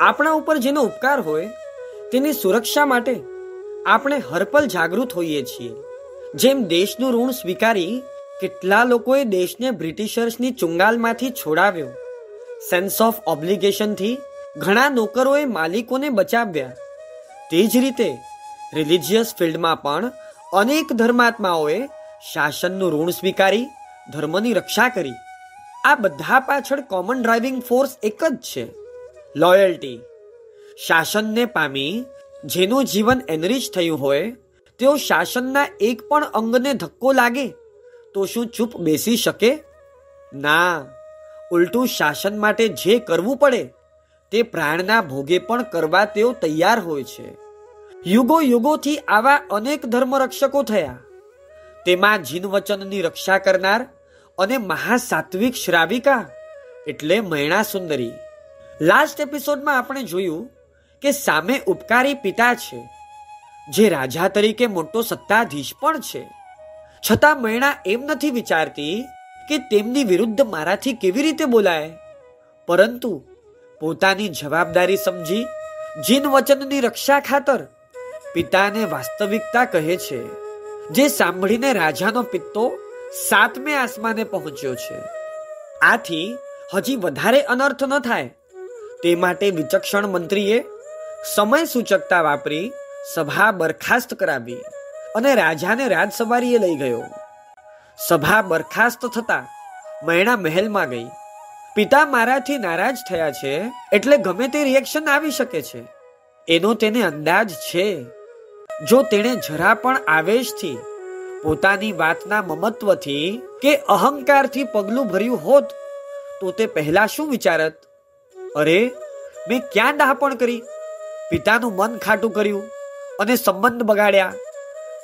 આપણા ઉપર જેનો ઉપકાર હોય, તેની સુરક્ષા માટે આપણે હરપલ જાગૃત હોઈએ છીએ. જેમ દેશનું ઋણ સ્વીકારી કેટલા લોકોએ દેશને બ્રિટિશર્સની ચુંગાલમાંથી છોડાવ્યો. સેન્સ ઓફ ઓબ્લિગેશનથી ઘણા નોકરોએ માલિકોને બચાવ્યા. તે જ રીતે રિલિજિયસ ફિલ્ડમાં પણ અનેક ધર્માત્માઓએ શાસનનું ઋણ સ્વીકારી, ધર્મની રક્ષા કરી. આ બધા પાછળ કોમન ડ્રાઇવિંગ ફોર્સ એક જ છે. લોયલ્ટી શાસનને પામી, જેનું જીવન એનરિચ થયું હોય, તેઓ શાસનના એક પણ અંગને ધક્કો લાગે, તો શું ચૂપ બેસી શકે? ના. ઉલટું શાસન માટે જે કરવું પડે, તે પ્રાણના ભોગે પણ કરવા તેઓ તૈયાર હોય છે. યુગો યુગોથી આવા અનેક ધર્મરક્ષકો થયા. તેમાં જીનવચનની રક્ષા કરનાર અને મહાસાત્વિક શ્રાવિકા, એટલે મૈણા સુંદરી લાસ્ટ એપિસોડમાં આપણે જોયું કે સામે ઉપકારી પિતા છે, જે રાજા તરીકે મોટો સત્તાધીશ પણ છે. છતાં મૈણા એમ નથી વિચારતી કે તેમની વિરુદ્ધ મારાથી કેવી રીતે બોલાય. પરંતુ પોતાની જવાબદારી સમજી, જીન વચનની રક્ષા ખાતર પિતાને વાસ્તવિકતા કહે છે, જે સાંભળીને રાજાનો પિત્તો સાતમે આસમાને પહોંચ્યો છે. આથી હજી વધારે અનર્થ ન થાય. તે માટે વિચક્ષણ મંત્રીએ સમય સૂચકતા વાપરી સભા બરખાસ્ત કરાવી અને રાજાને રાજસવારીએ લઈ ગયો. સભા બરખાસ્ત થતા મૈણા મહેલમાં ગઈ. પિતા મારાથી નારાજ થયા છે એટલે ગમે તે રિએક્શન આવી શકે છે. એનો તેને અંદાજ છે. જો તેણે જરા પણ આવેશથી પોતાની વાતના મમત્વથી કે અહંકારથી પગલું ભર્યું હોત, તો તે પહેલા શું વિચારત? અરે, મેં ક્યાં ડહાપણ કરી? પિતાનું મન ખાટું કર્યું અને સંબંધ બગાડ્યા.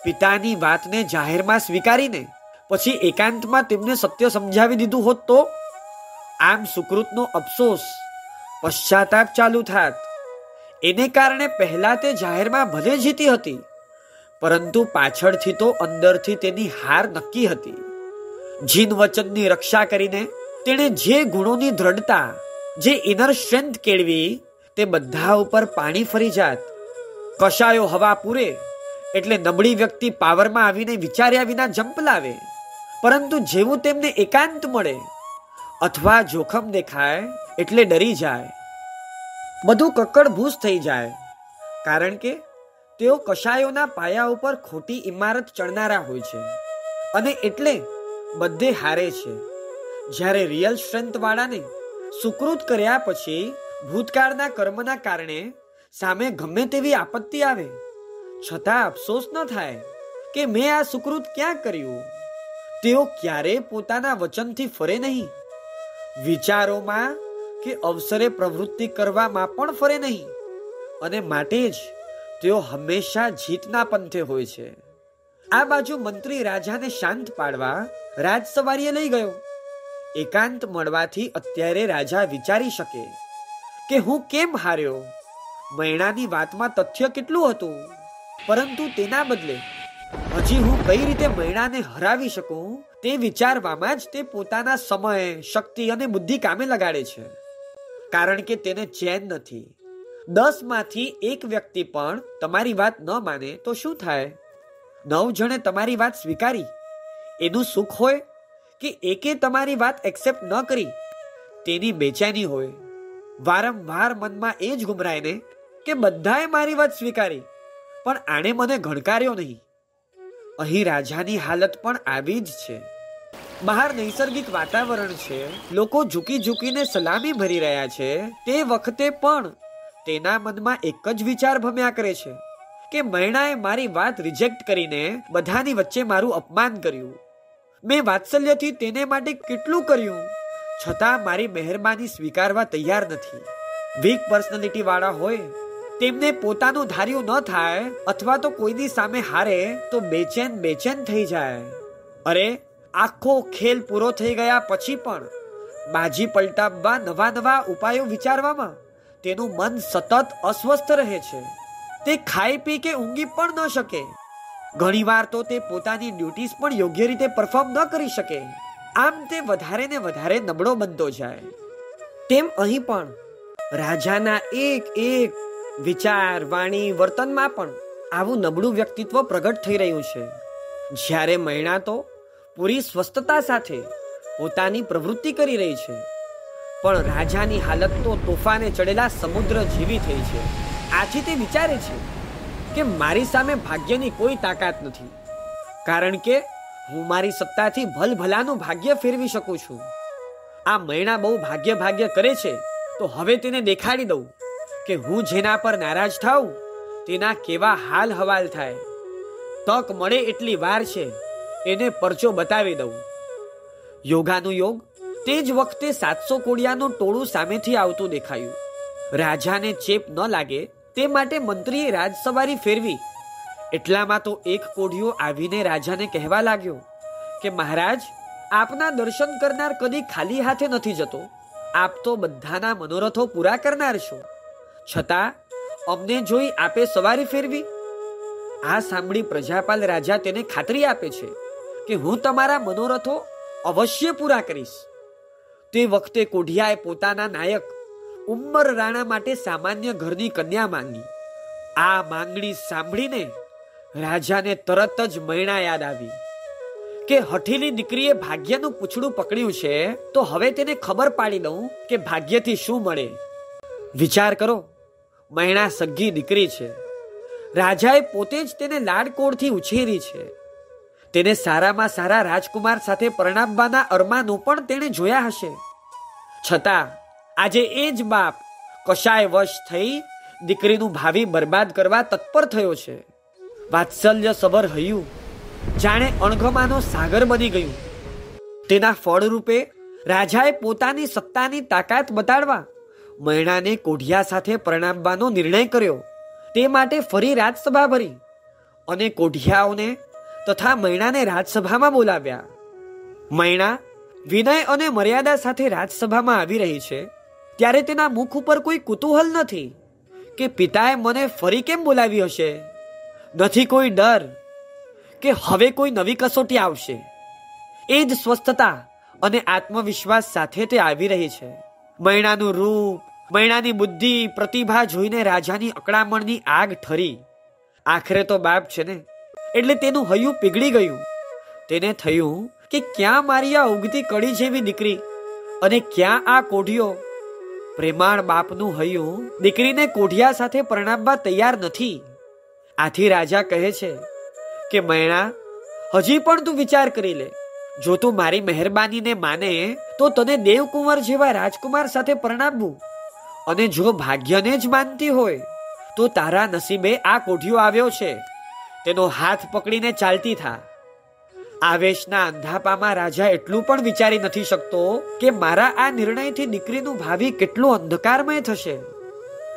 પિતાની વાતને જાહેરમાં સ્વીકારીને પછી એકાંતમાં તેમને સત્ય સમજાવી દીધું હોત તો? આમ સુકૃતનો અફસોસ પશ્ચાતાપ ચાલુ થાત. એને કારણે પહેલા તે જાહેરમાં ભલે જીતી હતી, પરંતુ પાછળથી તો અંદરથી તેની હાર નક્કી હતી. જીન વચનની રક્ષા કરીને તેણે જે ગુણોની દ્રઢતા જે ઇનર સ્ટ્રેન્થ કેળવી, તે બધા ઉપર પાણી ફરી જાત. કશાયો હવા પૂરે, એટલે નબળી વ્યક્તિ પાવરમાં આવીને વિચાર્યા વિના જંપ લાવે. પરંતુ જેવું તેમને એકાંત મળે, અથવા જોખમ દેખાય, એટલે ડરી જાય. બધું કક્કડ ભૂસ થઈ જાય, કારણ કે તેઓ કશાયોના પાયા ઉપર ખોટી ઇમારત ચડનારા હોય છે. અને એટલે બધે હારે છે. જ્યારે રિયલ સ્ટ્રેન્થ વાળાને સુકૃત કર્યા પછી ભૂતકાળના કર્મના કારણે સામે ગમે તેવી આપત્તિ આવે. છતાં અફસોસ ન થાય કે મેં આ સુકૃત ક્યાં કર્યું? તેઓ ક્યારે પોતાના વચનથી ફરે નહીં. વિચારોમાં કે અવસરે પ્રવૃત્તિ કરવામાં પણ ફરે નહીં. અને માટે જ તેઓ હંમેશા જીતના પંથે હોય છે. આ બાજુ મંત્રી રાજાને શાંત પાડવા રાજસવારીએ લઈ ગયો. એકાંત મળવાથી અત્યારે રાજા વિચારી શકે કે હું કેમ હાર્યો? મૈણાની વાતમાં તથ્ય કેટલું હતું? પરંતુ તેના બદલે, હજી હું કઈ રીતે મૈણાને હરાવી શકું તે વિચારવામાં જ તે પોતાના સમય, શક્તિ અને બુદ્ધિ કામે લગાડે છે. કારણ કે તેને ચેન નથી. દસમાંથી એક વ્યક્તિ પણ તમારી વાત ન માને તો શું થાય? નવ જણે તમારી વાત સ્વીકારી. એનું સુખ હોય કે એકે તમારી વાત એક્સેપ્ટ ન કરી? તેની બેચેની હોય. વારંવાર મનમાં એ જ ગુમરાય ને કે બધાએ મારી વાત સ્વીકારી, પણ આણે મને ગણકાર્યો નહીં. અહીં રાજાની હાલત પણ આવી જ છે. બહાર નૈસર્ગિક વાતાવરણ છે, લોકો ઝૂકી ઝૂકીને સલામી ભરી રહ્યા છે, તે વખતે પણ તેના મનમાં એક જ વિચાર ભમ્યા કરે છે, કે મૈણાએ મારી વાત રિજેક્ટ કરીને બધાની વચ્ચે મારું અપમાન કર્યું. મેં વાત્સલ્યથી તેને માટે કેટલું કર્યું? છતાં મારી મહેરબાની સ્વીકારવા તૈયાર નથી. વીક પર્સનાલિટી વાળા હોય, તેમને પોતાનું ધાર્યું ન થાય અથવા તો કોઈની સામે હારે તો બેચેન બેચેન થઈ જાય. અરે, આખો ખેલ પૂરો થઈ ગયા પછી પણ બાજી પલટાવવા નવા નવા ઉપાયો વિચારવામાં તેનું મન સતત અસ્વસ્થ રહે છે. તે ખાઈ પી કે ઊંઘી પણ ન શકે. ઘણીવાર તો તે પોતાની ડ્યુટીઝ પણ યોગ્ય રીતે પરફોર્મ ન કરી શકે. આમ તે વધારે ને વધારે નબળો બનતો જાય. તેમ અહીં પણ, રાજાના એક એક વિચાર, વાણી, વર્તનમાં પણ આવું નબળું વ્યક્તિત્વ પ્રગટ થઈ રહ્યું છે. જ્યારે મૈણા તો પૂરી સ્વસ્થતા સાથે પોતાની પ્રવૃત્તિ કરી રહી છે. પણ રાજાની હાલત તો તોફાને ચડેલા સમુદ્ર જેવી થઈ છે. આથી તે વિચારે છે કે મારી સામે ભાગ્યની કોઈ તાકાત નથી. કારણ કે હું મારી સત્તાથી ભલભલાનું ભાગ્ય ફેરવી શકું છું. આ મૈણા બહુ ભાગ્ય ભાગ્ય કરે છે, તો હવે તેને દેખાડી દઉં કે હું જેના પર નારાજ થાઉં, તેના કેવા હાલ હવાલ થાય. તક મળે એટલી વાર છે, એને પરચો બતાવી દઉં. યોગાનું યોગ તે જ વખતે સાતસો કોડિયાનું ટોળું સામેથી આવતું દેખાયું. રાજાને ચેપ ન લાગે તે માટે મંત્રીએ રાજસવારી ફેરવી. એટલામાં તો એક કોઢિયો આવીને રાજાને કહેવા લાગ્યો કે, મહારાજ, આપના દર્શન કરનાર કદી ખાલી હાથે નથી જતો. આપ તો બધાના મનોરથો પૂરા કરનાર છો. છતાં, અમને જોઈ આપે સવારી ફેરવી. આ સાંભળી પ્રજાપાલ રાજા તેને ખાતરી આપે છે કે, હું તમારા મનોરથો અવશ્ય પૂરા કરીશ. તે વખતે કોઢિયાએ પોતાના નાયક ઉમ્મર રાણા માટે સામાન્ય ઘરની કન્યા માંગી. આ માંગણી સાંભળીને રાજાને તરત જ મૈણા યાદ આવી કે હઠીલી દીકરીએ ભાગ્યનું પૂછડું પકડ્યું છે તો હવે તેને ખબર પાડી દઉં કે ભાગ્યથી શું મળે. વિચાર કરો, મૈણા સગ્ગી દીકરી છે. રાજાએ પોતે જ તેને લાડકોડથી ઉછેરી છે. તેને સારામાં સારા રાજકુમાર સાથે પરણાવવાના અરમાનો પણ તેણે જોયા હશે. છતાં આજે એ જ બાપ કશાય વશ થઈ દીકરીનું ભાવિ બરબાદ કરવા તત્પર થયો છે. વાત્સલ્ય સબર હયું. જાણે અણઘમાનો સાગર બની ગયું. તેના ફળરૂપે રાજાએ પોતાની સત્તાની તાકાત બતાડવા મૈણાને કોઢિયા સાથે પરણાવવાનો નિર્ણય કર્યો. તે માટે ફરી રાજસભા ભરી અને કોઢિયાઓને તથા મૈણાને રાજસભામાં બોલાવ્યા. મૈણા વિનય અને મર્યાદા સાથે રાજસભામાં આવી રહી છે. ત્યારે તેના મુખ ઉપર કોઈ કુતૂહલ નથી કે પિતાએ મને ફરી કેમ બોલાવી હશે? નથી કોઈ ડર કે હવે કોઈ નવી કસોટી આવશે? એ જ સ્વસ્થતા અને આત્મવિશ્વાસ સાથે તે આવી રહી છે. મૈણાનું રૂપ, મૈણાની બુદ્ધિ, પ્રતિભા જોઈને રાજાની અકળામણની આગ ઠરી. આખરે તો બાપ છે ને? એટલે તેનું હૈયું પીગળી ગયું. તેને થયું કે ક્યાં મારી આ ઉગતી કડી જેવી દીકરી અને ક્યાં આ કોઢિયો? પ્રેમાળ બાપનું હૈયું દીકરીને કોઢિયા સાથે પરણાવવા તૈયાર નથી. આથી રાજા કહે છે કે, મૈણા, હજી પણ તું વિચાર કરી લે. જો તું મારી મહેરબાનીને માને, તો તને દેવકુંવર જેવા રાજકુમાર સાથે પરણાવવું. અને જો ભાગ્યને જ માનતી હોય, તો તારા નસીબે આ કોઠિયો આવ્યો છે. તેનો હાથ પકડીને ચાલતી થા. આવેશના અંધાપામાં રાજા એટલું પણ વિચારી નથી શકતો કે મારા આ નિર્ણયથી દીકરીનું ભાવિ કેટલું અંધકારમય થશે.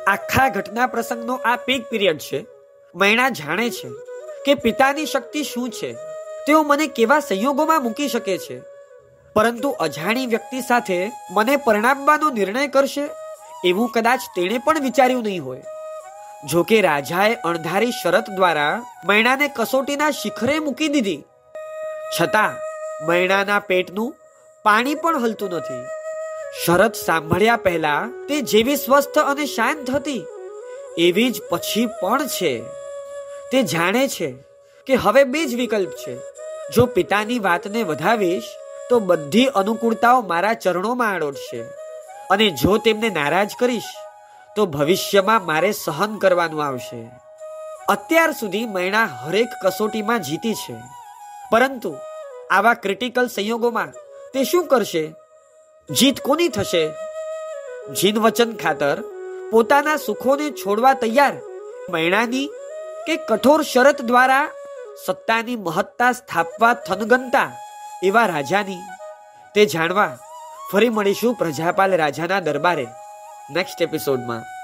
આખા ઘટના પ્રસંગનો આ પીક પીરિયડ છે. મૈણા જાણે છે કે પિતાની શક્તિ શું છે. તેઓ મને કેવા સંયોગોમાં મૂકી શકે છે. પરંતુ અજાણી વ્યક્તિ સાથે મને પરણાવવાનો નિર્ણય કરશે એવું કદાચ તેણે પણ વિચાર્યું નહીં હોય. જો કે રાજાએ અણધારી શરત દ્વારા મૈણાને કસોટીના શિખરે મૂકી દીધી. છતાં મૈણાના પેટનું પાણી પણ હલતું નથી. શરત સાંભળ્યા પહેલા તે જેવી સ્વસ્થ અને શાંત હતી. એવી જ પછી પણ છે. તે જાણે છે કે હવે બે જ વિકલ્પ છે. જો પિતાની વાતને વધાવીશ, તો બધી અનુકૂળતાઓ મારા ચરણોમાં આડોડશે. અને જો તેમને નારાજ કરીશ, તો ભવિષ્યમાં મારે સહન કરવાનું આવશે. અત્યાર સુધી મૈણા હરેક કસોટીમાં જીતી છે. પરંતુ આવા ક્રિટિકલ સંયોગોમાં તે શું કરશે? જીત કોની થશે? જીન વચન ખાતર પોતાના સુખોને છોડવા તૈયાર મૈણાની કે કઠોર શરત દ્વારા સત્તાની મહત્તા સ્થાપવા થનગનતા એવા રાજાની? તે જાણવા ફરી મળીશું પ્રજાપાલ રાજાના દરબારે. નેક્સ્ટ એપિસોડમાં